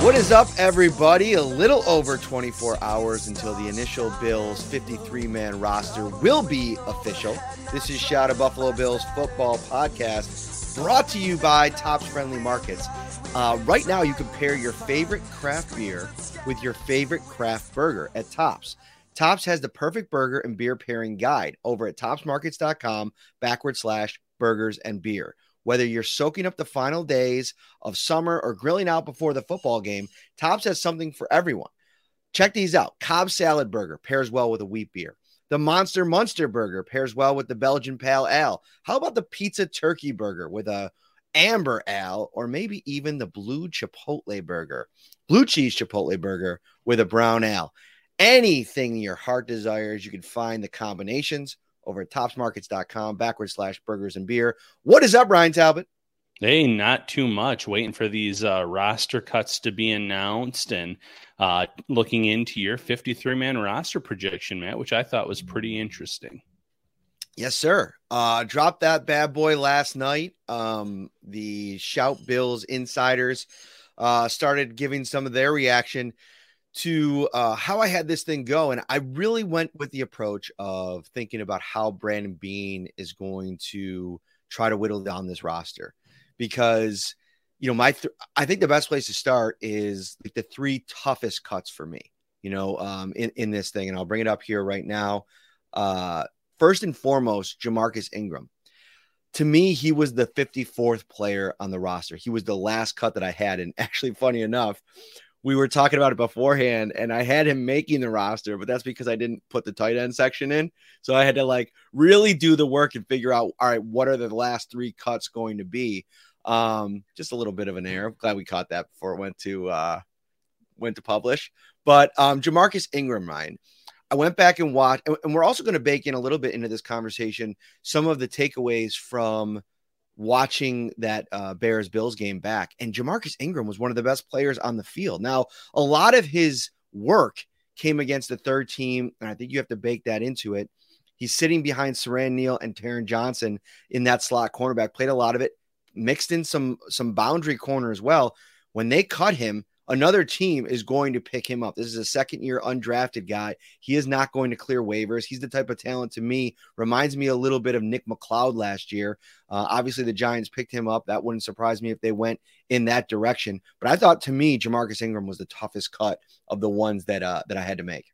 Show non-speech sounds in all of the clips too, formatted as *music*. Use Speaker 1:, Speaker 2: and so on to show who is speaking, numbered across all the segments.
Speaker 1: What is up, everybody? A little over 24 hours until the initial Bills 53 man roster will be official. This is Shout of Buffalo Bills Football Podcast brought to you by Tops Friendly Markets. Uh, right now, you can pair your favorite craft beer with your favorite craft burger at Tops. Tops has the perfect burger and beer pairing guide over at topsmarkets.com backward slash burgers and beer. Whether you're soaking up the final days of summer or grilling out before the football game, Tops has something for everyone. Check these out Cobb Salad Burger pairs well with a wheat beer. The Monster Munster Burger pairs well with the Belgian Pale Ale. How about the Pizza Turkey Burger with a Amber Ale or maybe even the Blue Chipotle Burger? Blue Cheese Chipotle Burger with a Brown Ale. Anything your heart desires, you can find the combinations over at topsmarkets.com backward slash burgers and beer. What is up, Ryan Talbot?
Speaker 2: Hey, not too much. Waiting for these uh, roster cuts to be announced and uh, looking into your 53 man roster projection, Matt, which I thought was pretty interesting.
Speaker 1: Yes, sir. Uh, dropped that bad boy last night. Um, the Shout Bills insiders uh, started giving some of their reaction to uh, how I had this thing go. And I really went with the approach of thinking about how Brandon Beane is going to try to whittle down this roster because, you know, my, th- I think the best place to start is like the three toughest cuts for me, you know, um, in, in this thing. And I'll bring it up here right now. Uh, first and foremost, Jamarcus Ingram. To me, he was the 54th player on the roster. He was the last cut that I had. And *laughs* actually, funny enough, we were talking about it beforehand, and I had him making the roster, but that's because I didn't put the tight end section in. So I had to like really do the work and figure out, all right, what are the last three cuts going to be? Um, just a little bit of an error. Glad we caught that before it went to uh went to publish. But um Jamarcus Ingram, Ryan. I went back and watched, and we're also going to bake in a little bit into this conversation some of the takeaways from watching that uh, Bears Bills game back, and Jamarcus Ingram was one of the best players on the field. Now, a lot of his work came against the third team, and I think you have to bake that into it. He's sitting behind Siran Neal and Taron Johnson in that slot cornerback. Played a lot of it, mixed in some some boundary corner as well. When they cut him, another team is going to pick him up. This is a second year undrafted guy. He is not going to clear waivers. He's the type of talent to me, reminds me a little bit of Nick McCloud last year. Uh, obviously, the Giants picked him up. That wouldn't surprise me if they went in that direction. But I thought to me, Jamarcus Ingram was the toughest cut of the ones that uh, that I had to make.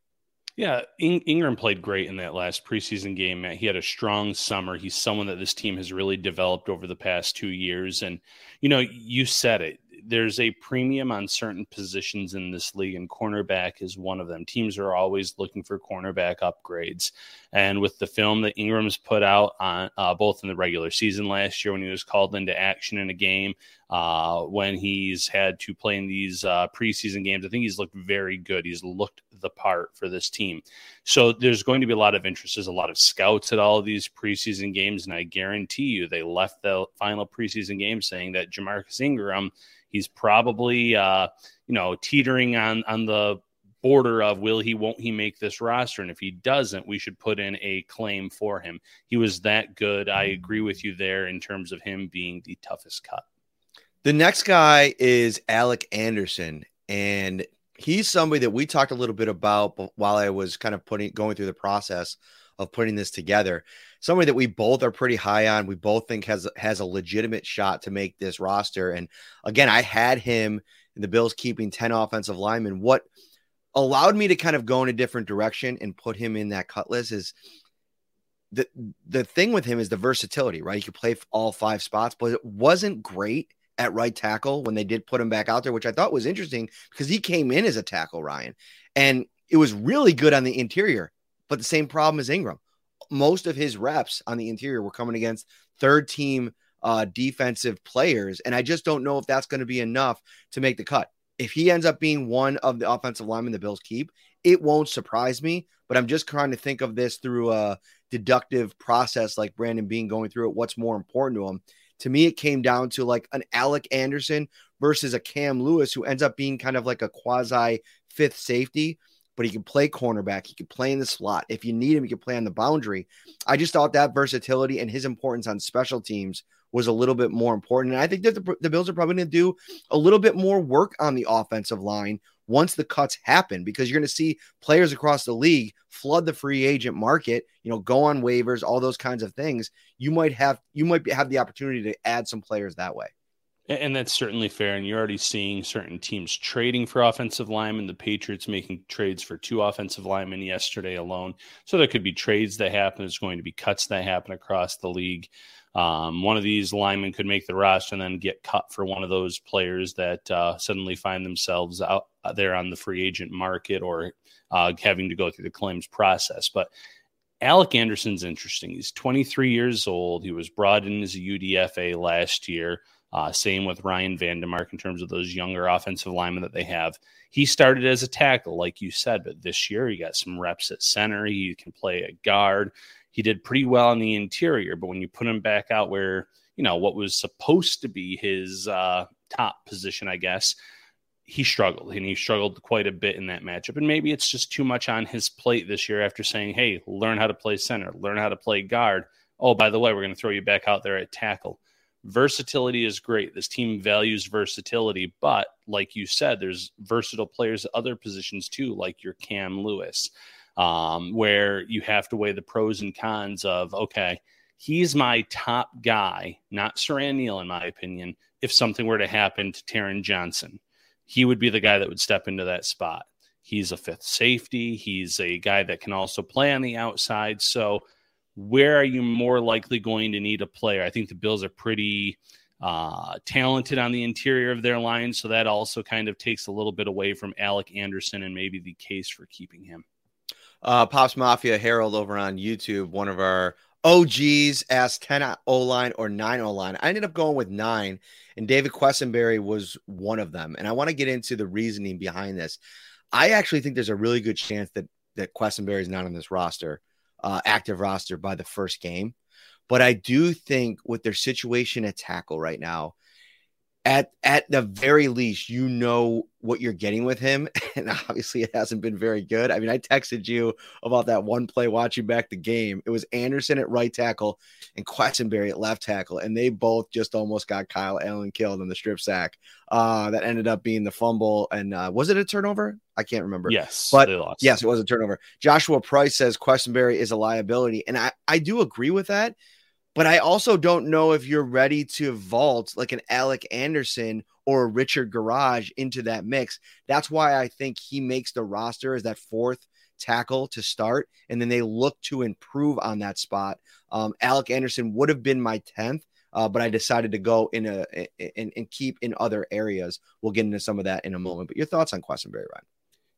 Speaker 2: Yeah, In- Ingram played great in that last preseason game. He had a strong summer. He's someone that this team has really developed over the past two years. And, you know, you said it there's a premium on certain positions in this league, and cornerback is one of them. Teams are always looking for cornerback upgrades. And with the film that Ingram's put out on uh, both in the regular season last year when he was called into action in a game, uh, when he's had to play in these uh, preseason games, I think he's looked very good. He's looked the part for this team. So there's going to be a lot of interest. There's a lot of scouts at all of these preseason games, and I guarantee you they left the final preseason game saying that Jamarcus Ingram he's probably uh, you know teetering on on the border of will he won't he make this roster and if he doesn't we should put in a claim for him he was that good i agree with you there in terms of him being the toughest cut
Speaker 1: the next guy is alec anderson and he's somebody that we talked a little bit about while i was kind of putting going through the process of putting this together. Somebody that we both are pretty high on. We both think has has a legitimate shot to make this roster. And again, I had him in the Bills keeping 10 offensive linemen. What allowed me to kind of go in a different direction and put him in that cut list is the the thing with him is the versatility, right? He could play all five spots, but it wasn't great at right tackle when they did put him back out there, which I thought was interesting because he came in as a tackle, Ryan, and it was really good on the interior. But the same problem as Ingram. Most of his reps on the interior were coming against third team uh, defensive players, and I just don't know if that's going to be enough to make the cut. If he ends up being one of the offensive linemen the Bills keep, it won't surprise me. But I'm just trying to think of this through a deductive process, like Brandon Beane going through it. What's more important to him? To me, it came down to like an Alec Anderson versus a Cam Lewis, who ends up being kind of like a quasi fifth safety, but he can play cornerback. He can play in the slot. If you need him, he can play on the boundary. I just thought that versatility and his importance on special teams was a little bit more important. And I think that the, the Bills are probably going to do a little bit more work on the offensive line once the cuts happen because you're going to see players across the league flood the free agent market, you know, go on waivers, all those kinds of things. You might have you might have the opportunity to add some players that way.
Speaker 2: And that's certainly fair. And you're already seeing certain teams trading for offensive linemen. The Patriots making trades for two offensive linemen yesterday alone. So there could be trades that happen. There's going to be cuts that happen across the league. Um, one of these linemen could make the roster and then get cut for one of those players that uh, suddenly find themselves out there on the free agent market or uh, having to go through the claims process. But Alec Anderson's interesting. He's 23 years old. He was brought in as a UDFA last year. Uh, same with Ryan Vandemark in terms of those younger offensive linemen that they have. He started as a tackle, like you said, but this year he got some reps at center. He can play a guard he did pretty well in the interior, but when you put him back out where, you know, what was supposed to be his uh, top position, I guess, he struggled and he struggled quite a bit in that matchup. And maybe it's just too much on his plate this year after saying, hey, learn how to play center, learn how to play guard. Oh, by the way, we're going to throw you back out there at tackle. Versatility is great. This team values versatility, but like you said, there's versatile players at other positions too, like your Cam Lewis um, where you have to weigh the pros and cons of, okay, he's my top guy, not Siran Neal, in my opinion. If something were to happen to Taron Johnson, he would be the guy that would step into that spot. He's a fifth safety. He's a guy that can also play on the outside. So, where are you more likely going to need a player? I think the Bills are pretty uh, talented on the interior of their line. So, that also kind of takes a little bit away from Alec Anderson and maybe the case for keeping him.
Speaker 1: Uh, Pops Mafia Harold over on YouTube, one of our OGs asked 10 O line or 9 O line. I ended up going with 9, and David Quessenberry was one of them. And I want to get into the reasoning behind this. I actually think there's a really good chance that that Questenberry is not on this roster, uh, active roster by the first game. But I do think with their situation at tackle right now, at at the very least, you know what you're getting with him, *laughs* and obviously it hasn't been very good. I mean, I texted you about that one play watching back the game. It was Anderson at right tackle and Quessenberry at left tackle, and they both just almost got Kyle Allen killed in the strip sack. Uh, that ended up being the fumble, and uh, was it a turnover? I can't remember.
Speaker 2: Yes,
Speaker 1: but yes, it was a turnover. Joshua Price says Quessenberry is a liability, and I I do agree with that but I also don't know if you're ready to vault like an Alec Anderson or Richard Gouraige into that mix. That's why I think he makes the roster as that fourth tackle to start, and then they look to improve on that spot. Um, Alec Anderson would have been my 10th. Uh, but I decided to go in a and, keep in other areas. We'll get into some of that in a moment. But your thoughts on Quessenberry, Ryan?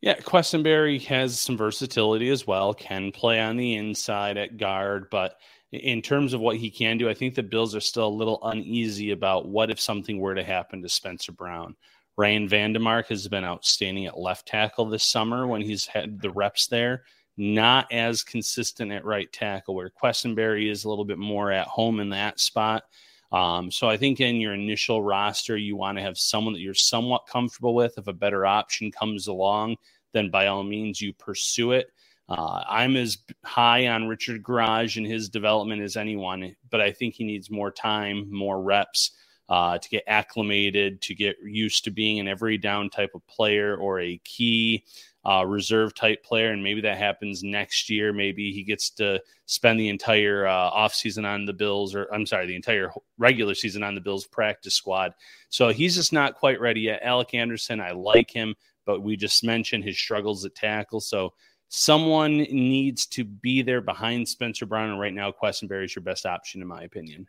Speaker 2: Yeah, Quessenberry has some versatility as well. Can play on the inside at guard, but in terms of what he can do, I think the Bills are still a little uneasy about what if something were to happen to Spencer Brown. Ryan Vandemark has been outstanding at left tackle this summer when he's had the reps there. Not as consistent at right tackle, where Quessenberry is a little bit more at home in that spot. Um, so I think in your initial roster, you want to have someone that you're somewhat comfortable with. If a better option comes along, then by all means you pursue it. Uh, I'm as high on Richard Gouraige and his development as anyone, but I think he needs more time, more reps uh, to get acclimated, to get used to being an every down type of player or a key uh, reserve type player, and maybe that happens next year. Maybe he gets to spend the entire uh, offseason on the Bills, or I'm sorry, the entire regular season on the Bills practice squad. So he's just not quite ready yet. Alec Anderson, I like him, but we just mentioned his struggles at tackle. So someone needs to be there behind Spencer Brown, and right now, Quessenberry is your best option, in my opinion.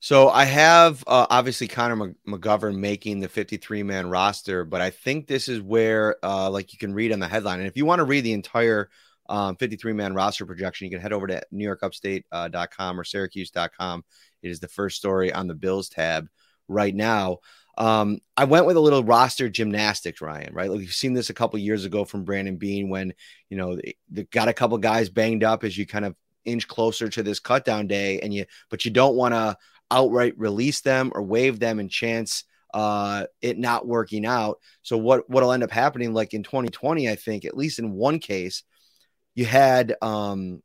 Speaker 1: So I have uh, obviously Connor McGovern making the 53 man roster, but I think this is where, uh, like you can read on the headline, and if you want to read the entire um, 53 man roster projection, you can head over to NewYorkUpstate.com or Syracuse.com. It is the first story on the Bills tab right now. Um, I went with a little roster gymnastics, Ryan. Right, like we've seen this a couple years ago from Brandon Beane when you know they, they got a couple guys banged up as you kind of inch closer to this cutdown day, and you but you don't want to outright release them or waive them and chance uh, it not working out. So what what'll end up happening, like in 2020, I think, at least in one case, you had um,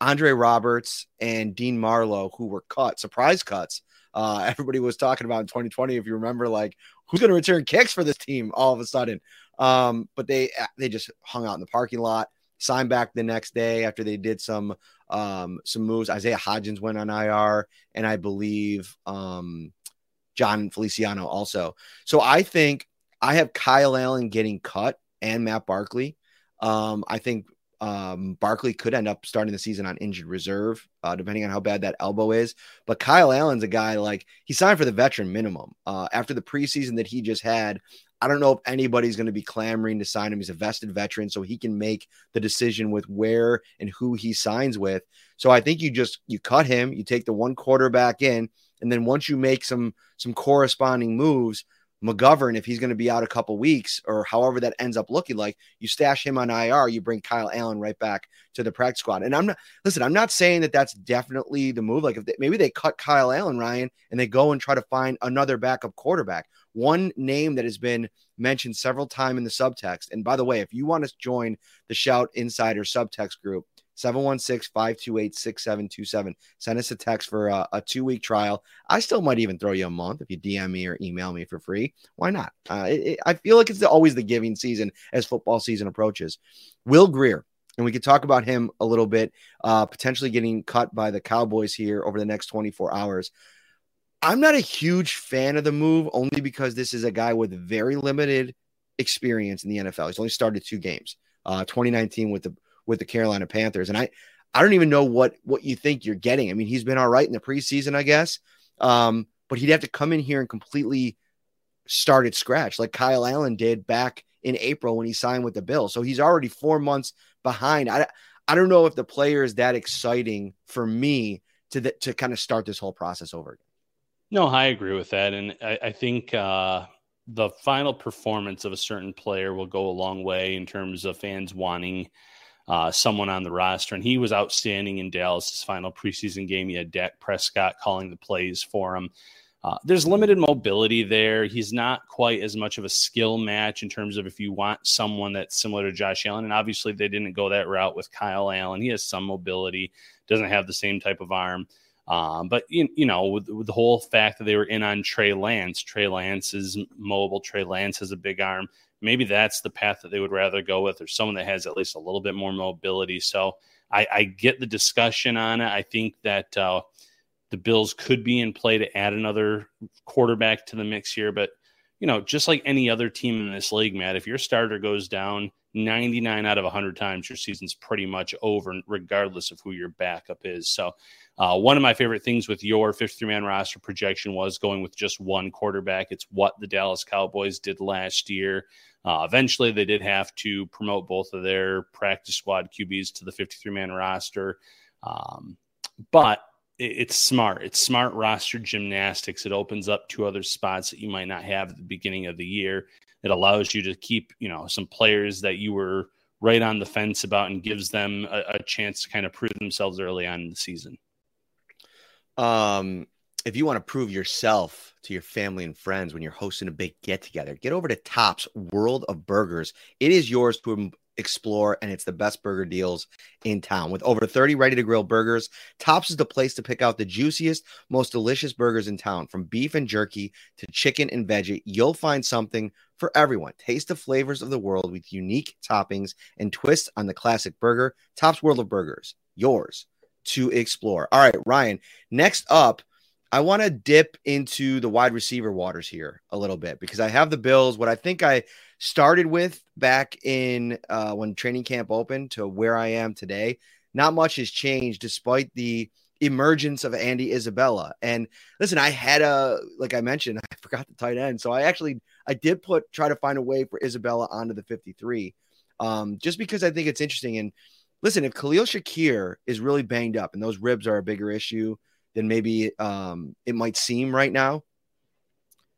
Speaker 1: Andre Roberts and Dean Marlowe who were cut, surprise cuts. Uh, *laughs* everybody was talking about in 2020, if you remember, like who's going to return kicks for this team all of a sudden. Um, but they they just hung out in the parking lot, signed back the next day after they did some um, some moves. Isaiah Hodgins went on IR, and I believe um, Jon Feliciano also. So I think I have Kyle Allen getting cut and Matt Barkley. Um, I think um, Barkley could end up starting the season on injured reserve, uh, depending on how bad that elbow is. But Kyle Allen's a guy like he signed for the veteran minimum uh, after the preseason that he just had. I don't know if anybody's going to be clamoring to sign him. He's a vested veteran, so he can make the decision with where and who he signs with. So I think you just you cut him, you take the one quarterback in, and then once you make some some corresponding moves, McGovern, if he's going to be out a couple weeks or however that ends up looking like, you stash him on IR, you bring Kyle Allen right back to the practice squad. And I'm not, listen, I'm not saying that that's definitely the move. Like if they, maybe they cut Kyle Allen, Ryan, and they go and try to find another backup quarterback. One name that has been mentioned several times in the subtext. And by the way, if you want to join the Shout Insider subtext group, 716 528 6727. Send us a text for a, a two week trial. I still might even throw you a month if you DM me or email me for free. Why not? Uh, it, it, I feel like it's the, always the giving season as football season approaches. Will Grier, and we could talk about him a little bit, uh, potentially getting cut by the Cowboys here over the next 24 hours. I'm not a huge fan of the move only because this is a guy with very limited experience in the NFL. He's only started two games. Uh, 2019 with the with the Carolina Panthers. And I, I don't even know what what you think you're getting. I mean, he's been all right in the preseason, I guess, um, but he'd have to come in here and completely start at scratch, like Kyle Allen did back in April when he signed with the Bills. So he's already four months behind. I, I don't know if the player is that exciting for me to the, to kind of start this whole process over again.
Speaker 2: No, I agree with that, and I, I think uh, the final performance of a certain player will go a long way in terms of fans wanting uh, someone on the roster, and he was outstanding in Dallas's final preseason game. He had Dak Prescott calling the plays for him. Uh, there's limited mobility there. He's not quite as much of a skill match in terms of if you want someone that's similar to Josh Allen. And obviously, they didn't go that route with Kyle Allen. He has some mobility, doesn't have the same type of arm. Um, but you, you know, with, with, the whole fact that they were in on Trey Lance, Trey Lance is mobile. Trey Lance has a big arm maybe that's the path that they would rather go with, or someone that has at least a little bit more mobility. So I, I get the discussion on it. I think that uh, the Bills could be in play to add another quarterback to the mix here, but you know, just like any other team in this league, Matt, if your starter goes down 99 out of 100 times, your season's pretty much over, regardless of who your backup is. So, uh, one of my favorite things with your 53 man roster projection was going with just one quarterback. It's what the Dallas Cowboys did last year. Uh, eventually, they did have to promote both of their practice squad QBs to the 53 man roster. Um, but it's smart. It's smart roster gymnastics. It opens up two other spots that you might not have at the beginning of the year. It allows you to keep, you know, some players that you were right on the fence about and gives them a, a chance to kind of prove themselves early on in the season.
Speaker 1: Um, if you want to prove yourself to your family and friends when you're hosting a big get together, get over to Tops World of Burgers. It is yours to explore, and it's the best burger deals in town. With over 30 ready to grill burgers, Tops is the place to pick out the juiciest, most delicious burgers in town. From beef and jerky to chicken and veggie, you'll find something for everyone. Taste the flavors of the world with unique toppings and twists on the classic burger. Tops World of Burgers, yours to explore. All right, Ryan, next up. I want to dip into the wide receiver waters here a little bit because I have the Bills. What I think I started with back in uh, when training camp opened to where I am today, not much has changed despite the emergence of Andy Isabella. And listen, I had a like I mentioned, *laughs* I forgot the tight end, so I actually I did put try to find a way for Isabella onto the 53, um, just because I think it's interesting. And listen, if Khalil Shakir is really banged up and those ribs are a bigger issue than maybe um, it might seem right now,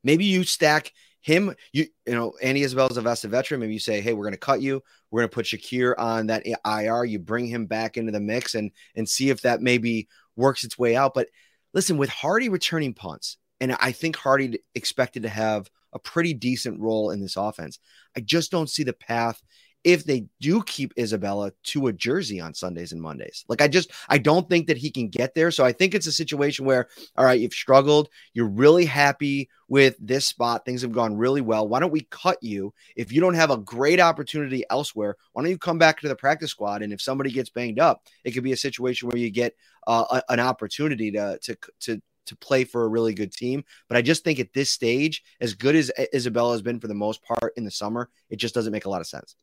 Speaker 1: maybe you stack him, you you know, Andy Isabella is a vested veteran. Maybe you say, hey, we're going to cut you. We're going to put Shakir on that IR. You bring him back into the mix and and see if that maybe works its way out. But listen, with Hardy returning punts, and I think Hardy expected to have a pretty decent role in this offense. I just don't see the path if they do keep Isabella to a jersey on Sundays and Mondays. Like I just I don't think that he can get there. So I think it's a situation where all right, you've struggled, you're really happy with this spot, things have gone really well. Why don't we cut you if you don't have a great opportunity elsewhere? Why don't you come back to the practice squad and if somebody gets banged up, it could be a situation where you get uh, a, an opportunity to to to to play for a really good team. But I just think at this stage, as good as Isabella has been for the most part in the summer, it just doesn't make a lot of sense.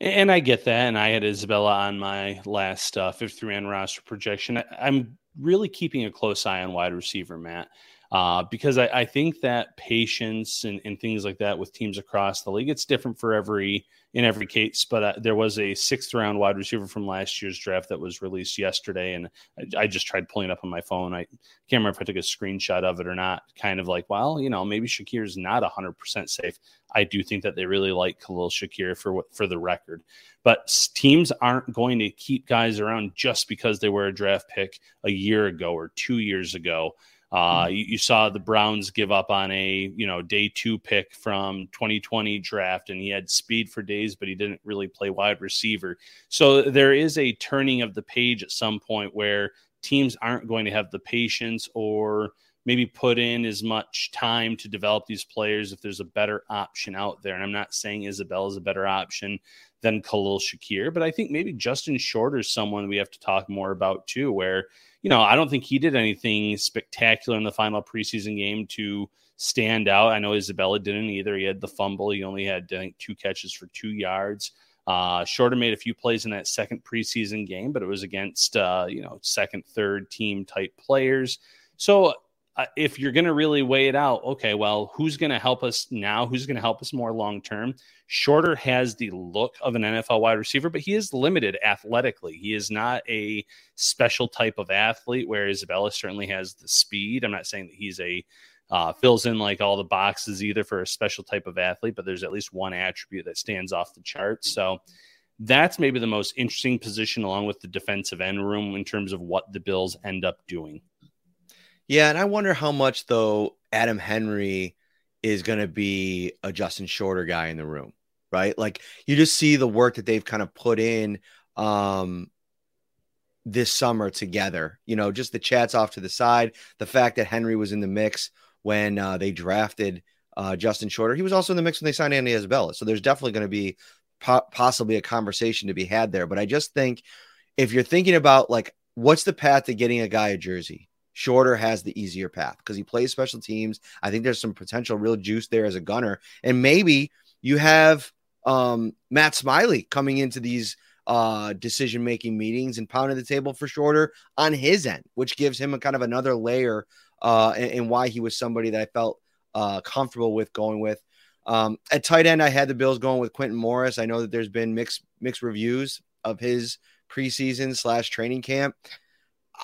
Speaker 2: And I get that. And I had Isabella on my last uh, 53 man roster projection. I, am really keeping a close eye on wide receiver, Matt, uh, because I, I, think that patience and, and, things like that with teams across the league, it's different for every in every case. But uh, there was a sixth round wide receiver from last year's draft that was released yesterday, and I, I, just tried pulling up on my phone. I can't remember if I took a screenshot of it or not. Kind of like, well, you know, maybe Shakir is not hundred percent safe. I do think that they really like Khalil Shakir for for the record, but teams aren't going to keep guys around just because they were a draft pick a year ago or two years ago. Uh, you, you, saw the Browns give up on a you know day two pick from 2020 draft, and he had speed for days, but he didn't really play wide receiver. So there is a turning of the page at some point where teams aren't going to have the patience or maybe put in as much time to develop these players if there's a better option out there. And I'm not saying Isabel is a better option than Khalil Shakir, but I think maybe Justin Shorter is someone we have to talk more about too, where you know, I don't think he did anything spectacular in the final preseason game to stand out. I know Isabella didn't either. He had the fumble. He only had, two catches for two yards. Uh, Shorter made a few plays in that second preseason game, but it was against, uh, you know, second, third team type players. So if you're going to really weigh it out, okay, well, who's going to help us now? Who's going to help us more long term? Shorter has the look of an NFL wide receiver, but he is limited athletically. He is not a special type of athlete, where Isabella certainly has the speed. I'm not saying that he's a uh, fills in like all the boxes either for a special type of athlete, but there's at least one attribute that stands off the chart. So that's maybe the most interesting position along with the defensive end room in terms of what the Bills end up doing.
Speaker 1: Yeah, and I wonder how much though Adam Henry is going to be a Justin Shorter guy in the room, right? Like you just see the work that they've kind of put in um this summer together. You know, just the chats off to the side, the fact that Henry was in the mix when uh, they drafted uh, Justin Shorter. He was also in the mix when they signed Andy Isabella. So there's definitely going to be po- possibly a conversation to be had there. But I just think if you're thinking about like what's the path to getting a guy a jersey, Shorter has the easier path because he plays special teams. I think there's some potential real juice there as a gunner. And maybe you have um, Matt Smiley coming into these uh, decision making meetings and pounding the table for Shorter on his end, which gives him a kind of another layer uh, and, why he was somebody that I felt uh, comfortable with going with. Um, at tight end, I had the Bills going with Quintin Morris. I know that there's been mixed mixed reviews of his preseason slash training camp.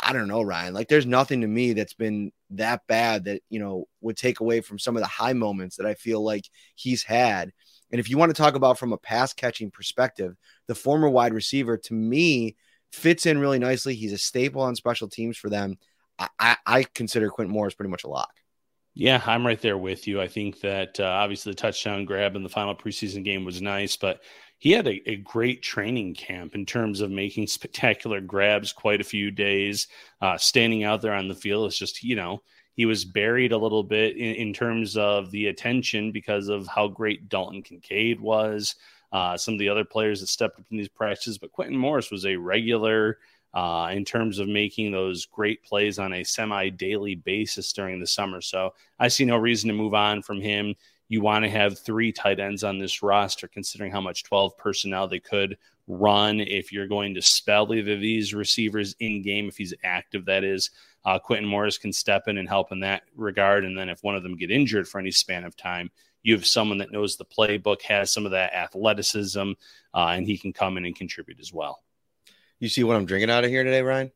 Speaker 1: I don't know, Ryan. Like, there's nothing to me that's been that bad that, you know, would take away from some of the high moments that I feel like he's had. And if you want to talk about from a pass catching perspective, the former wide receiver to me fits in really nicely. He's a staple on special teams for them. I, I, I consider Quintin Morris pretty much a lock.
Speaker 2: Yeah, I'm right there with you. I think that uh, obviously the touchdown grab in the final preseason game was nice, but he had a, a, great training camp in terms of making spectacular grabs quite a few days. Uh, standing out there on the field It's just, you know, he was buried a little bit in, in, terms of the attention because of how great Dalton Kincaid was. Uh, some of the other players that stepped up in these practices, but Quintin Morris was a regular uh, in terms of making those great plays on a semi daily basis during the summer. So I see no reason to move on from him. You want to have three tight ends on this roster, considering how much 12 personnel they could run if you're going to spell either of these receivers in game, if he's active, that is. Uh, Quintin Morris can step in and help in that regard. And then if one of them get injured for any span of time, you have someone that knows the playbook, has some of that athleticism, uh, and he can come in and contribute as well.
Speaker 1: You see what I'm drinking out of here today, Ryan?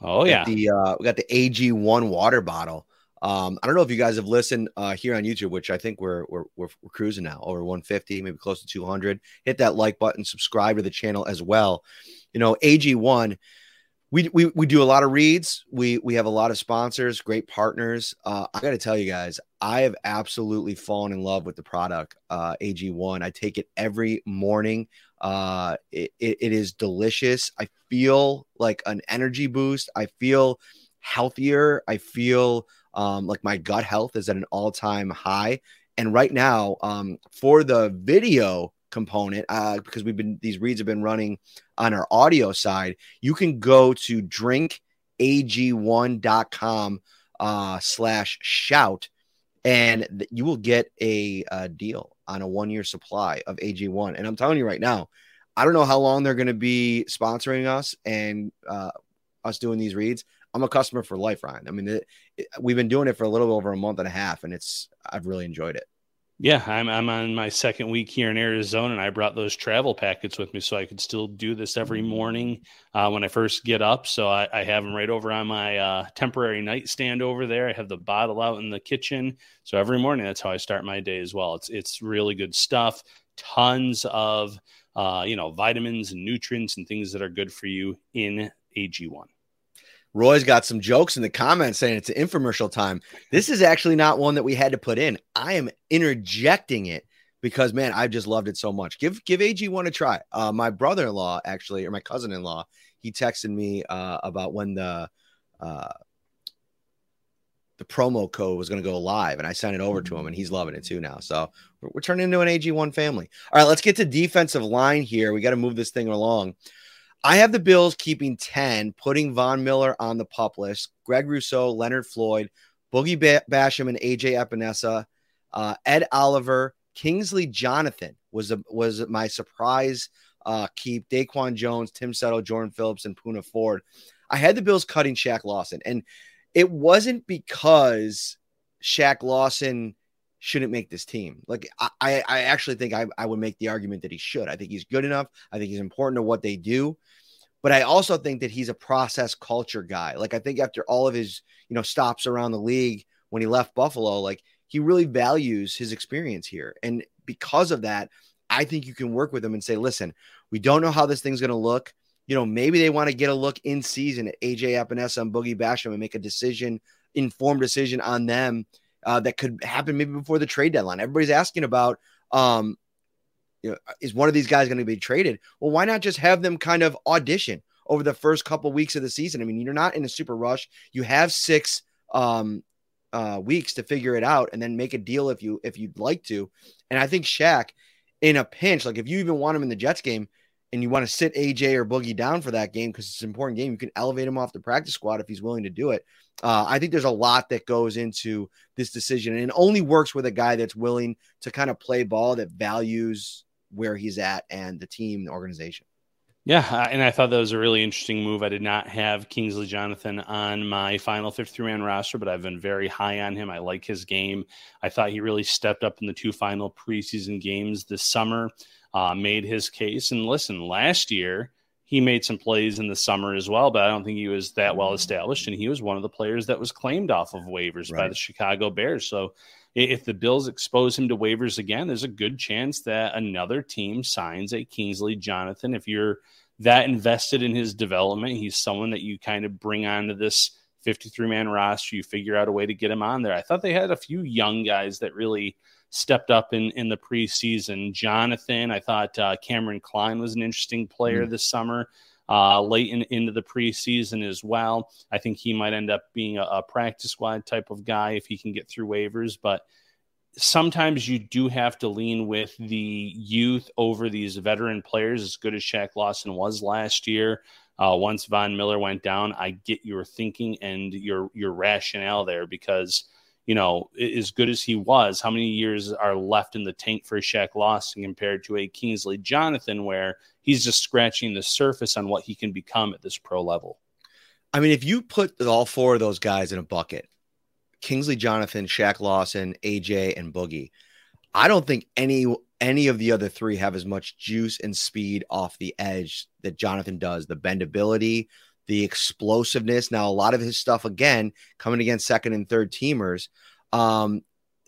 Speaker 2: Oh yeah,
Speaker 1: the uh, we got the AG1 water bottle. Um, I don't know if you guys have listened uh, here on YouTube, which I think we're, we're, we're we're cruising now over 150, maybe close to 200. Hit that like button, subscribe to the channel as well. You know, AG1. We, we, we do a lot of reads. We we have a lot of sponsors, great partners. Uh, I got to tell you guys, I have absolutely fallen in love with the product uh, AG1. I take it every morning. Uh, it, it, is delicious. I feel like an energy boost. I feel healthier. I feel um, like my gut health is at an all time high. And right now, um, for the video component, uh, because we've been these reads have been running on our audio side, you can go to drinkag1.com uh, slash shout and you will get a, a deal on a one year supply of AG1. And I'm telling you right now, I don't know how long they're going to be sponsoring us and uh, us doing these reads. I'm a customer for life, Ryan. I mean, it, it, we've been doing it for a little over a month and a half, and it's I've really enjoyed it.
Speaker 2: Yeah, I'm I'm on my second week here in Arizona, and I brought those travel packets with me so I could still do this every morning uh, when I first get up. So I, I have them right over on my uh, temporary nightstand over there. I have the bottle out in the kitchen, so every morning that's how I start my day as well. It's it's really good stuff. Tons of uh, you know vitamins and nutrients and things that are good for you in AG1.
Speaker 1: Roy's got some jokes in the comments saying it's an infomercial time. This is actually not one that we had to put in. I am interjecting it because man, I've just loved it so much. Give give AG1 a try. Uh, my brother-in-law actually, or my cousin-in-law, he texted me uh, about when the uh, the promo code was going to go live, and I sent it over to him, and he's loving it too now. So we're, we're turning into an AG1 family. All right, let's get to defensive line here. We got to move this thing along. I have the Bills keeping 10, putting Von Miller on the pup list, Greg Rousseau, Leonard Floyd, Boogie Basham, and AJ Epenesa, uh, Ed Oliver, Kingsley Jonathan was a, was my surprise uh, keep. Daquan Jones, Tim Settle, Jordan Phillips, and Poona Ford. I had the Bills cutting Shaq Lawson, and it wasn't because Shaq Lawson shouldn't make this team. Like I, I actually think I, I would make the argument that he should. I think he's good enough. I think he's important to what they do. But I also think that he's a process culture guy. Like I think after all of his, you know, stops around the league when he left Buffalo, like he really values his experience here. And because of that, I think you can work with him and say, listen, we don't know how this thing's going to look. You know, maybe they want to get a look in season at AJ Epenesa and Boogie Basham and make a decision, informed decision on them uh, that could happen maybe before the trade deadline. Everybody's asking about um, you know, is one of these guys going to be traded? Well, why not just have them kind of audition over the first couple weeks of the season? I mean, you're not in a super rush. You have six um, uh, weeks to figure it out, and then make a deal if you if you'd like to. And I think Shaq, in a pinch, like if you even want him in the Jets game, and you want to sit AJ or Boogie down for that game because it's an important game, you can elevate him off the practice squad if he's willing to do it. Uh, I think there's a lot that goes into this decision, and it only works with a guy that's willing to kind of play ball that values where he's at and the team, the organization.
Speaker 2: Yeah, and I thought that was a really interesting move. I did not have Kingsley Jonathan on my final 53 man roster, but I've been very high on him. I like his game. I thought he really stepped up in the two final preseason games this summer, uh, made his case. And listen, last year, he made some plays in the summer as well, but I don't think he was that well mm-hmm. established. And he was one of the players that was claimed off of waivers right. by the Chicago Bears. So if the Bills expose him to waivers again, there's a good chance that another team signs a Kingsley Jonathan. If you're that invested in his development, he's someone that you kind of bring onto this 53 man roster. You figure out a way to get him on there. I thought they had a few young guys that really stepped up in, in the preseason. Jonathan, I thought uh, Kameron Cline was an interesting player mm-hmm. this summer. Uh, late in, into the preseason as well. I think he might end up being a, a practice squad type of guy if he can get through waivers. But sometimes you do have to lean with the youth over these veteran players, as good as Shaq Lawson was last year. Uh, once Von Miller went down, I get your thinking and your your rationale there because you know as good as he was, how many years are left in the tank for Shaq Lawson compared to a Kingsley Jonathan, where he's just scratching the surface on what he can become at this pro level.
Speaker 1: I mean, if you put all four of those guys in a bucket, Kingsley Jonathan, Shaq Lawson, AJ, and Boogie, I don't think any any of the other three have as much juice and speed off the edge that Jonathan does. The bendability, the explosiveness. Now, a lot of his stuff again coming against second and third teamers. Um,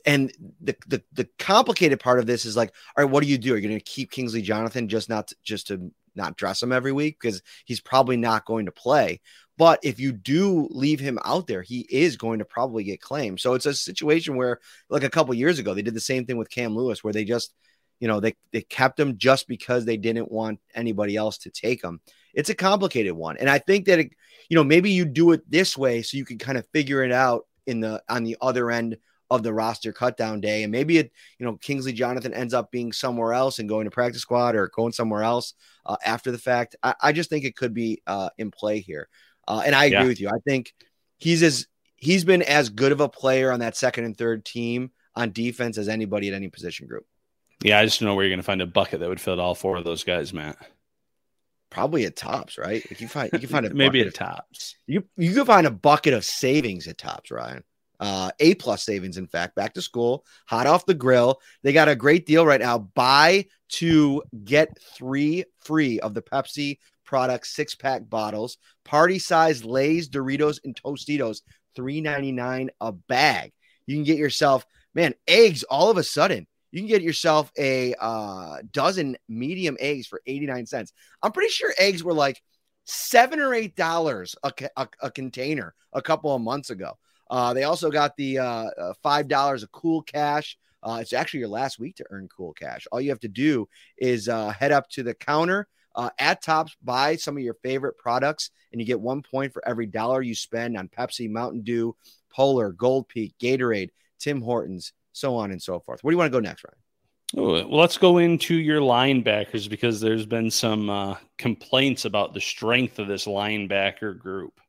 Speaker 1: and the, the the complicated part of this is like, all right, what do you do? Are you going to keep Kingsley Jonathan just not to, just to not dress him every week because he's probably not going to play. But if you do leave him out there, he is going to probably get claimed. So it's a situation where, like a couple years ago, they did the same thing with Cam Lewis, where they just, you know, they they kept him just because they didn't want anybody else to take him. It's a complicated one, and I think that it, you know maybe you do it this way so you can kind of figure it out in the on the other end of the roster cut down day. And maybe it, you know, Kingsley Jonathan ends up being somewhere else and going to practice squad or going somewhere else uh, after the fact. I, I, just think it could be uh, in play here. Uh, and I agree yeah. with you. I think he's as he's been as good of a player on that second and third team on defense as anybody at any position group.
Speaker 2: Yeah, I just don't know where you're going to find a bucket that would fit all four of those guys, Matt.
Speaker 1: Probably at tops, right? You can find you can find a *laughs*
Speaker 2: maybe at tops.
Speaker 1: You you can find a bucket of savings at tops, Ryan uh, A plus savings, in fact, back to school, hot off the grill. They got a great deal right now. Buy to get three free of the Pepsi product six pack bottles, party size Lay's, Doritos, and Tostitos, three ninety nine a bag. You can get yourself, man, eggs all of a sudden. You can get yourself a uh, dozen medium eggs for 89 cents. I'm pretty sure eggs were like seven or eight dollars a, a, a container a couple of months ago. Uh, they also got the uh, uh, five dollars of cool cash. Uh, it's actually your last week to earn cool cash. All you have to do is uh, head up to the counter at Tops, buy some of your favorite products, and you get one point for every dollar you spend on Pepsi, Mountain Dew, Polar, Gold Peak, Gatorade, Tim Hortons, so on and so forth. Where do you want to go next, Ryan?
Speaker 2: Oh, well, let's go into your linebackers because there's been some uh, complaints about the strength of this linebacker group.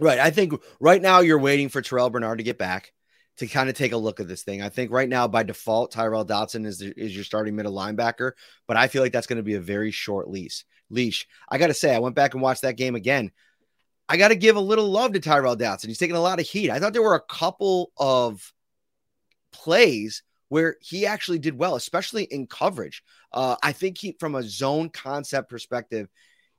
Speaker 1: Right. I think right now you're waiting for Terrel Bernard to get back to kind of take a look at this thing. I think right now by default Tyrel Dodson is the, is your starting middle linebacker, but I feel like that's going to be a very short leash. Leash. I got to say, I went back and watched that game again. I got to give a little love to Tyrel Dodson. He's taking a lot of heat. I thought there were a couple of plays where he actually did well, especially in coverage. Uh, I think he, from a zone concept perspective,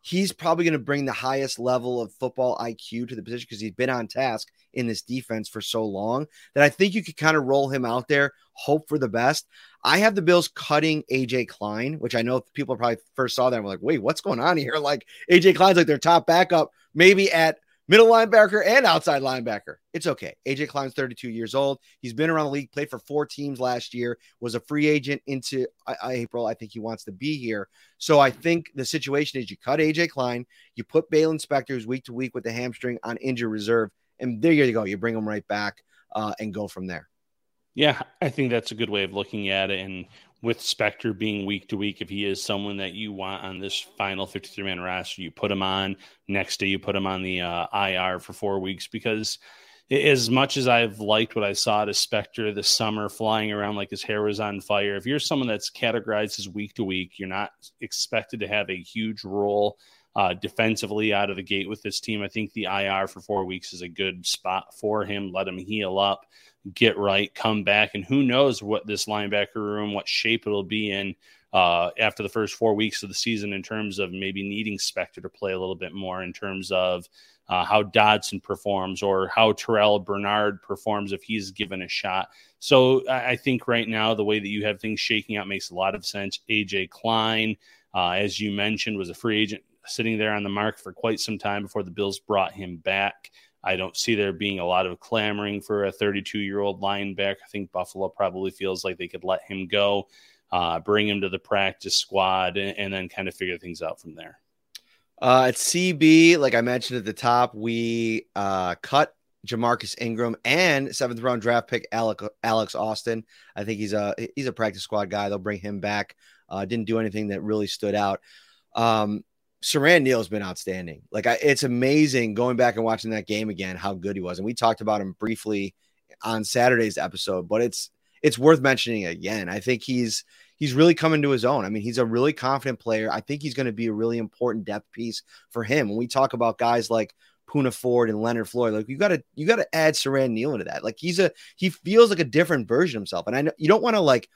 Speaker 1: he's probably going to bring the highest level of football IQ to the position because he's been on task in this defense for so long that I think you could kind of roll him out there, hope for the best. I have the Bills cutting AJ Klein, which I know people probably first saw that and were like, wait, what's going on here? Like AJ Klein's like their top backup, maybe at middle linebacker and outside linebacker. It's okay. AJ Klein's 32 years old. He's been around the league, played for four teams last year, was a free agent into April. I think he wants to be here. So I think the situation is you cut AJ Klein, you put Baylon Spector, who's week to week with the hamstring on injured reserve, and there you go. You bring him right back uh, and go from there.
Speaker 2: Yeah, I think that's a good way of looking at it. And with Spector being week to week, if he is someone that you want on this final 53 man roster, you put him on. Next day, you put him on the uh, IR for four weeks because as much as I've liked what I saw to Spector this summer, flying around like his hair was on fire, if you're someone that's categorized as week to week, you're not expected to have a huge role uh, defensively out of the gate with this team. I think the IR for four weeks is a good spot for him. Let him heal up get right, come back, and who knows what this linebacker room, what shape it'll be in uh, after the first four weeks of the season in terms of maybe needing Spector to play a little bit more in terms of uh, how Dodson performs or how Terrel Bernard performs if he's given a shot. So I think right now the way that you have things shaking out makes a lot of sense. AJ Klein, uh, as you mentioned, was a free agent sitting there on the mark for quite some time before the Bills brought him back. I don't see there being a lot of clamoring for a 32 year old linebacker. I think Buffalo probably feels like they could let him go, uh, bring him to the practice squad, and, and, then kind of figure things out from there.
Speaker 1: Uh, at CB, like I mentioned at the top, we uh, cut Jamarcus Ingram and seventh round draft pick Alec, Alex Austin. I think he's a he's a practice squad guy. They'll bring him back. Uh, didn't do anything that really stood out. Um, Siran Neal's been outstanding. Like I, it's amazing going back and watching that game again how good he was. And we talked about him briefly on Saturday's episode, but it's it's worth mentioning again. I think he's he's really coming to his own. I mean, he's a really confident player. I think he's going to be a really important depth piece for him. When we talk about guys like Poona Ford and Leonard Floyd, like you got to you got to add Siran Neal into that. Like he's a he feels like a different version of himself. And I know you don't want to like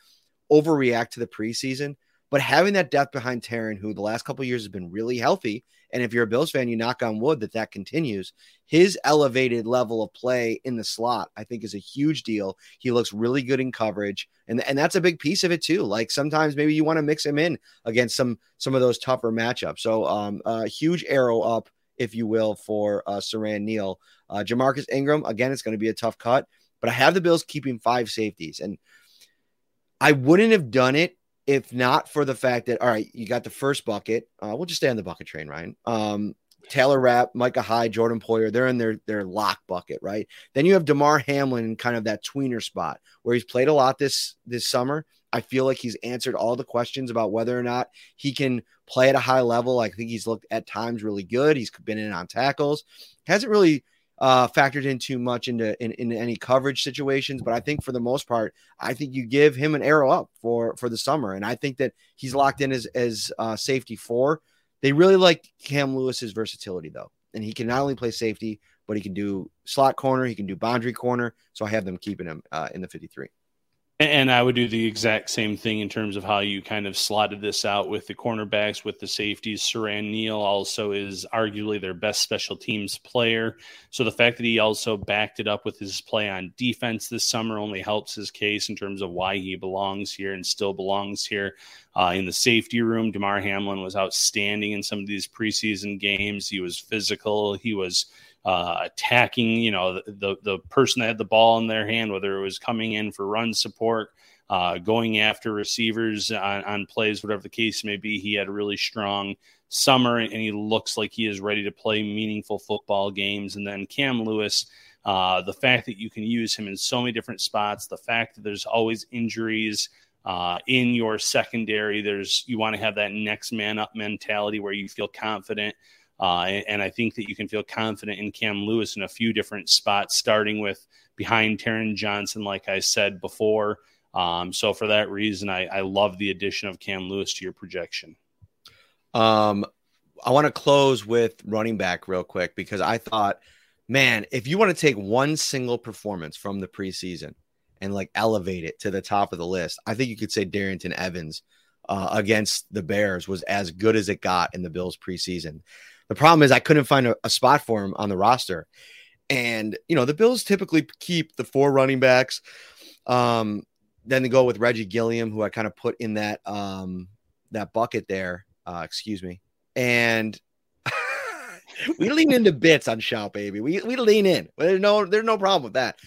Speaker 1: overreact to the preseason, but having that depth behind Taron, who the last couple years has been really healthy, and if you're a Bills fan, you knock on wood that that continues. His elevated level of play in the slot, I think, is a huge deal. He looks really good in coverage, and and that's a big piece of it too. Like sometimes maybe you want to mix him in against some some of those tougher matchups. So, um, a huge arrow up, if you will, for uh, Siran Neal. Uh, Ja'Marcus Ingram, again, it's going to be a tough cut, but I have the Bills keeping five safeties, and I wouldn't have done it if not for the fact that all right, you got the first bucket. Uh, we'll just stay on the bucket train, Ryan. Um, Taylor Rapp, Micah Hyde, Jordan Poyer, they're in their their lock bucket, right? Then you have Damar Hamlin in kind of that tweener spot where he's played a lot this this summer. I feel like he's answered all the questions about whether or not he can play at a high level. I think he's looked at times really good. He's been in on tackles. Hasn't really uh, factored in too much into in, in any coverage situations. But I think for the most part, I think you give him an arrow up for for the summer, and I think that he's locked in as as uh, safety four. They really like Cam Lewis's versatility though, and he can not only play safety, but he can do slot corner, he can do boundary corner. So I have them keeping him uh, in the fifty three.
Speaker 2: And I would do the exact same thing in terms of how you kind of slotted this out with the cornerbacks, with the safeties. Siran Neal also is arguably their best special teams player. So the fact that he also backed it up with his play on defense this summer only helps his case in terms of why he belongs here and still belongs here. Uh, in the safety room, Damar Hamlin was outstanding in some of these preseason games. He was physical. He was uh, attacking, you know, the, the, the person that had the ball in their hand, whether it was coming in for run support, uh, going after receivers on, on, plays, whatever the case may be. He had a really strong summer, and he looks like he is ready to play meaningful football games. And then Cam Lewis. Uh, the fact that you can use him in so many different spots, the fact that there's always injuries uh, in your secondary, there's you want to have that next man up mentality where you feel confident uh, and I think that you can feel confident in Cam Lewis in a few different spots, starting with behind Taron Johnson, like I said before. Um, so for that reason, I, I love the addition of Cam Lewis to your projection.
Speaker 1: Um, I want to close with running back real quick because I thought, man, if you want to take one single performance from the preseason and like elevate it to the top of the list, I think you could say Darrynton Evans uh, against the Bears was as good as it got in the Bills preseason. The problem is I couldn't find a, a spot for him on the roster. And, you know, the Bills typically keep the four running backs. Um, then they go with Reggie Gilliam, who I kind of put in that um that bucket there. Uh, excuse me. And *laughs* we lean into bits on Shout Baby. We we lean in. There's no there's no problem with that.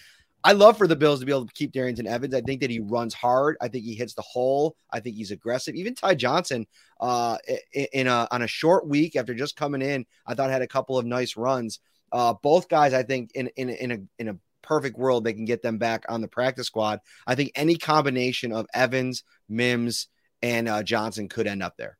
Speaker 1: I love for the Bills to be able to keep Darrynton Evans. I think that he runs hard. I think he hits the hole. I think he's aggressive. Even Ty Johnson, uh, in a on a short week after just coming in, I thought had a couple of nice runs. Uh, both guys, I think, in in in a in a perfect world, they can get them back on the practice squad. I think any combination of Evans, Mims, and uh, Johnson could end up there.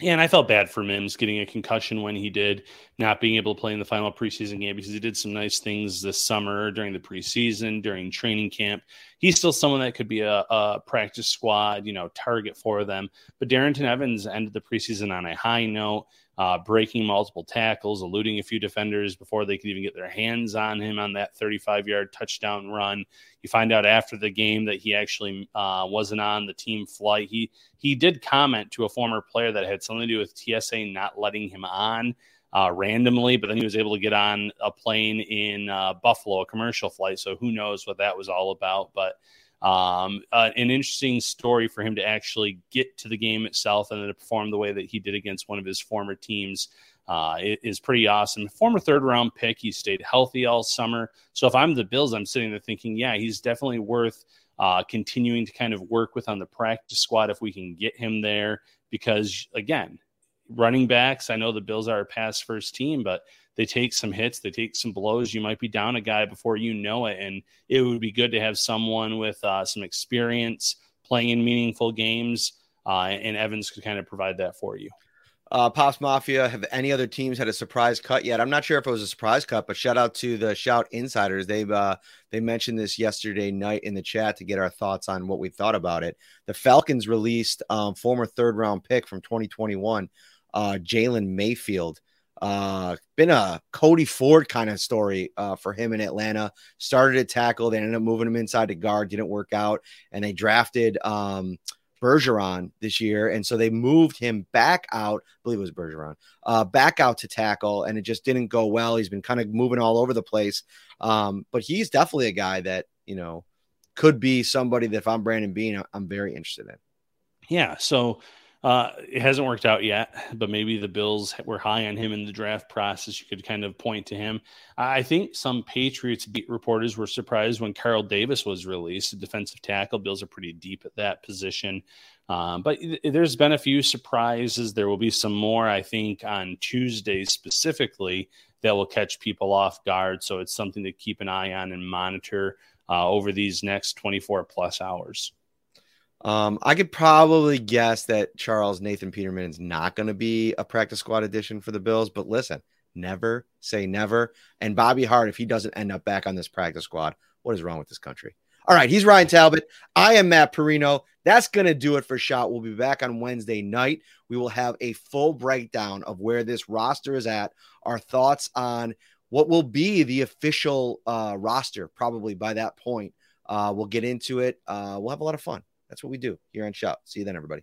Speaker 2: And I felt bad for Mims getting a concussion when he did, not being able to play in the final preseason game because he did some nice things this summer during the preseason, during training camp. He's still someone that could be a, a practice squad, you know, target for them. But Darrynton Evans ended the preseason on a high note uh, breaking multiple tackles, eluding a few defenders before they could even get their hands on him on that 35 yard touchdown run. You find out after the game that he actually uh, wasn't on the team flight. He he did comment to a former player that had something to do with TSA not letting him on. Uh, randomly, but then he was able to get on a plane in uh, Buffalo, a commercial flight. So who knows what that was all about? But um, uh, an interesting story for him to actually get to the game itself and then to perform the way that he did against one of his former teams. uh, is pretty awesome. Former third round pick, he stayed healthy all summer. So if I'm the Bills, I'm sitting there thinking, yeah, he's definitely worth uh, continuing to kind of work with on the practice squad if we can get him there. Because again, running backs, I know the Bills are a pass first team, but they take some hits, they take some blows. You might be down a guy before you know it. And it would be good to have someone with uh, some experience playing in meaningful games. Uh, and Evans could kind of provide that for you.
Speaker 1: Uh, Pops Mafia, have any other teams had a surprise cut yet? I'm not sure if it was a surprise cut, but shout out to the Shout Insiders. They've uh, they mentioned this yesterday night in the chat to get our thoughts on what we thought about it. The Falcons released um, former third round pick from 2021, uh, Jalen Mayfield. Uh, been a Cody Ford kind of story uh, for him in Atlanta. Started at tackle, they ended up moving him inside to guard, didn't work out, and they drafted um, Bergeron this year, and so they moved him back out. I believe it was Bergeron, uh, back out to tackle, and it just didn't go well. He's been kind of moving all over the place, um, but he's definitely a guy that you know could be somebody that if I'm Brandon Beane, I'm very interested in.
Speaker 2: Yeah, so uh, it hasn't worked out yet, but maybe the Bills were high on him in the draft process. You could kind of point to him. I think some Patriots beat reporters were surprised when Carl Davis was released, a defensive tackle. Bills are pretty deep at that position. Um, but there's been a few surprises. There will be some more, I think, on Tuesday specifically that will catch people off guard. So it's something to keep an eye on and monitor uh, over these next 24 plus hours.
Speaker 1: Um, I could probably guess that Charles Nathan Peterman is not going to be a practice squad addition for the Bills, but listen, never say never. And Bobby Hart, if he doesn't end up back on this practice squad, what is wrong with this country? All right, he's Ryan Talbot. I am Matt Parrino. That's going to do it for Shout. We'll be back on Wednesday night. We will have a full breakdown of where this roster is at, our thoughts on what will be the official uh, roster probably by that point. Uh, we'll get into it. Uh, we'll have a lot of fun. That's what we do here on Shout. See you then, everybody.